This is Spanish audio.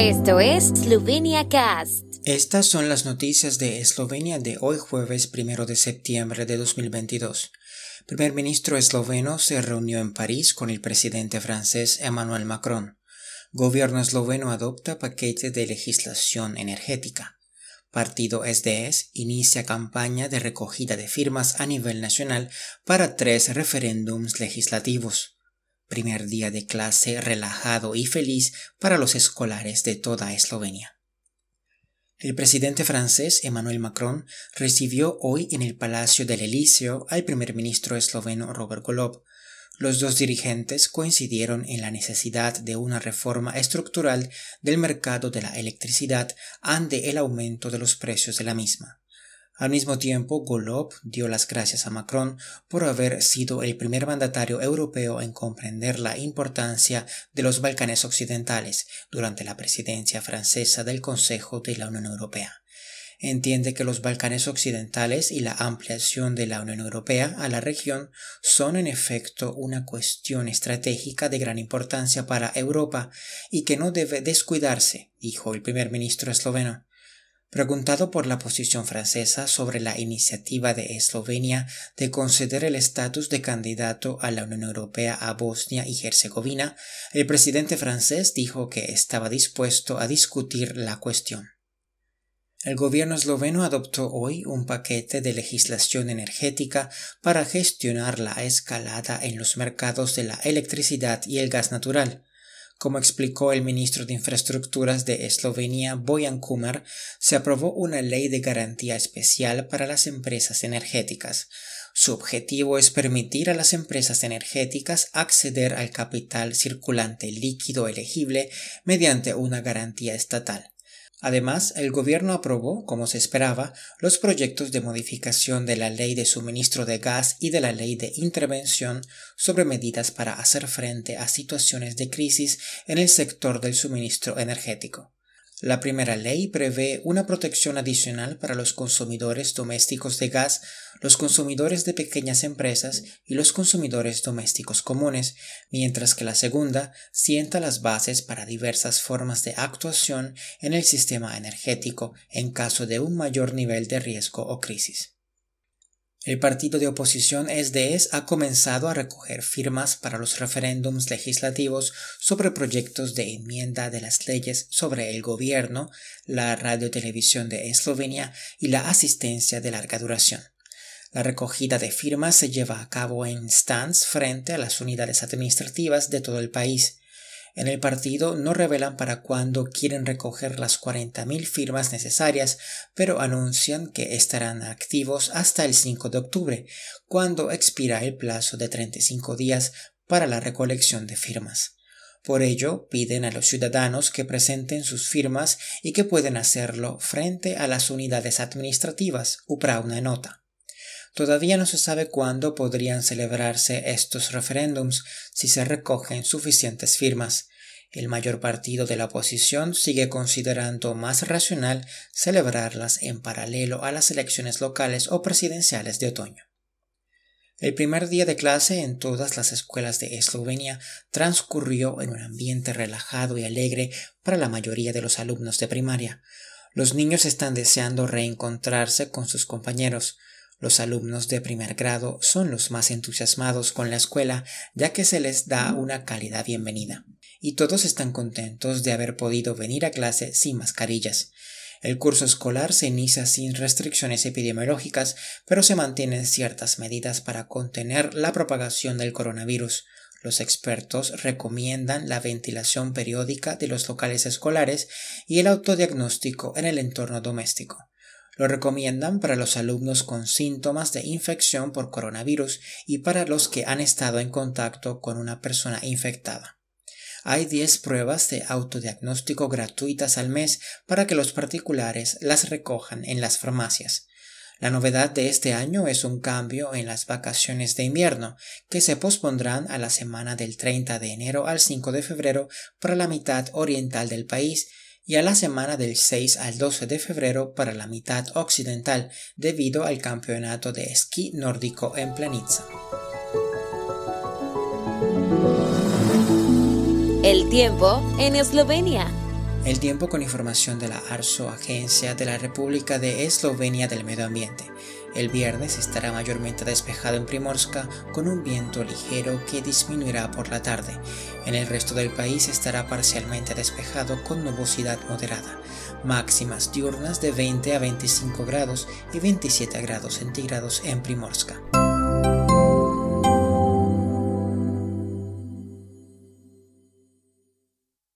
Esto es Slovenia Cast. Estas son las noticias de Eslovenia de hoy jueves 1 de septiembre de 2022. Primer ministro esloveno se reunió en París con el presidente francés Emmanuel Macron. Gobierno esloveno adopta paquete de legislación energética. Partido SDS inicia campaña de recogida de firmas a nivel nacional para tres referéndums legislativos primer día de clase relajado y feliz para los escolares de toda Eslovenia. El presidente francés Emmanuel Macron recibió hoy en el Palacio del Elíseo al primer ministro esloveno Robert Golob. Los dos dirigentes coincidieron en la necesidad de una reforma estructural del mercado de la electricidad ante el aumento de los precios de la misma. Al mismo tiempo, Golob dio las gracias a Macron por haber sido el primer mandatario europeo en comprender la importancia de los Balcanes occidentales durante la presidencia francesa del Consejo de la Unión Europea. Entiende que los Balcanes occidentales y la ampliación de la Unión Europea a la región son en efecto una cuestión estratégica de gran importancia para Europa y que no debe descuidarse, dijo el primer ministro esloveno. Preguntado por la posición francesa sobre la iniciativa de Eslovenia de conceder el estatus de candidato a la Unión Europea a Bosnia y Herzegovina, el presidente francés dijo que estaba dispuesto a discutir la cuestión. El gobierno esloveno adoptó hoy un paquete de legislación energética para gestionar la escalada en los mercados de la electricidad y el gas natural, como explicó el ministro de Infraestructuras de Eslovenia, Bojan Kumer, se aprobó una ley de garantía especial para las empresas energéticas. Su objetivo es permitir a las empresas energéticas acceder al capital circulante líquido elegible mediante una garantía estatal. Además, el gobierno aprobó, como se esperaba, los proyectos de modificación de la ley de suministro de gas y de la ley de intervención sobre medidas para hacer frente a situaciones de crisis en el sector del suministro energético. La primera ley prevé una protección adicional para los consumidores domésticos de gas, los consumidores de pequeñas empresas y los consumidores domésticos comunes, mientras que la segunda sienta las bases para diversas formas de actuación en el sistema energético en caso de un mayor nivel de riesgo o crisis. El partido de oposición SDS ha comenzado a recoger firmas para los referéndums legislativos sobre proyectos de enmienda de las leyes sobre el gobierno, la radiotelevisión de Eslovenia y la asistencia de larga duración. La recogida de firmas se lleva a cabo en stands frente a las unidades administrativas de todo el país. En el partido no revelan para cuándo quieren recoger las 40.000 firmas necesarias, pero anuncian que estarán activos hasta el 5 de octubre, cuando expira el plazo de 35 días para la recolección de firmas. Por ello, piden a los ciudadanos que presenten sus firmas y que pueden hacerlo frente a las unidades administrativas, upra una nota. Todavía no se sabe cuándo podrían celebrarse estos referéndums si se recogen suficientes firmas. El mayor partido de la oposición sigue considerando más racional celebrarlas en paralelo a las elecciones locales o presidenciales de otoño. El primer día de clase en todas las escuelas de Eslovenia transcurrió en un ambiente relajado y alegre para la mayoría de los alumnos de primaria. Los niños están deseando reencontrarse con sus compañeros. Los alumnos de primer grado son los más entusiasmados con la escuela ya que se les da una cálida bienvenida. Y todos están contentos de haber podido venir a clase sin mascarillas. El curso escolar se inicia sin restricciones epidemiológicas, pero se mantienen ciertas medidas para contener la propagación del coronavirus. Los expertos recomiendan la ventilación periódica de los locales escolares y el autodiagnóstico en el entorno doméstico. Lo recomiendan para los alumnos con síntomas de infección por coronavirus y para los que han estado en contacto con una persona infectada. Hay 10 pruebas de autodiagnóstico gratuitas al mes para que los particulares las recojan en las farmacias. La novedad de este año es un cambio en las vacaciones de invierno, que se pospondrán a la semana del 30 de enero al 5 de febrero para la mitad oriental del país y a la semana del 6 al 12 de febrero para la mitad occidental debido al campeonato de esquí nórdico en Planitza. El tiempo en Eslovenia. El tiempo con información de la ARSO, Agencia de la República de Eslovenia del Medio Ambiente. El viernes estará mayormente despejado en Primorska con un viento ligero que disminuirá por la tarde. En el resto del país estará parcialmente despejado con nubosidad moderada. Máximas diurnas de 20 a 25 grados y 27 grados centígrados en Primorska.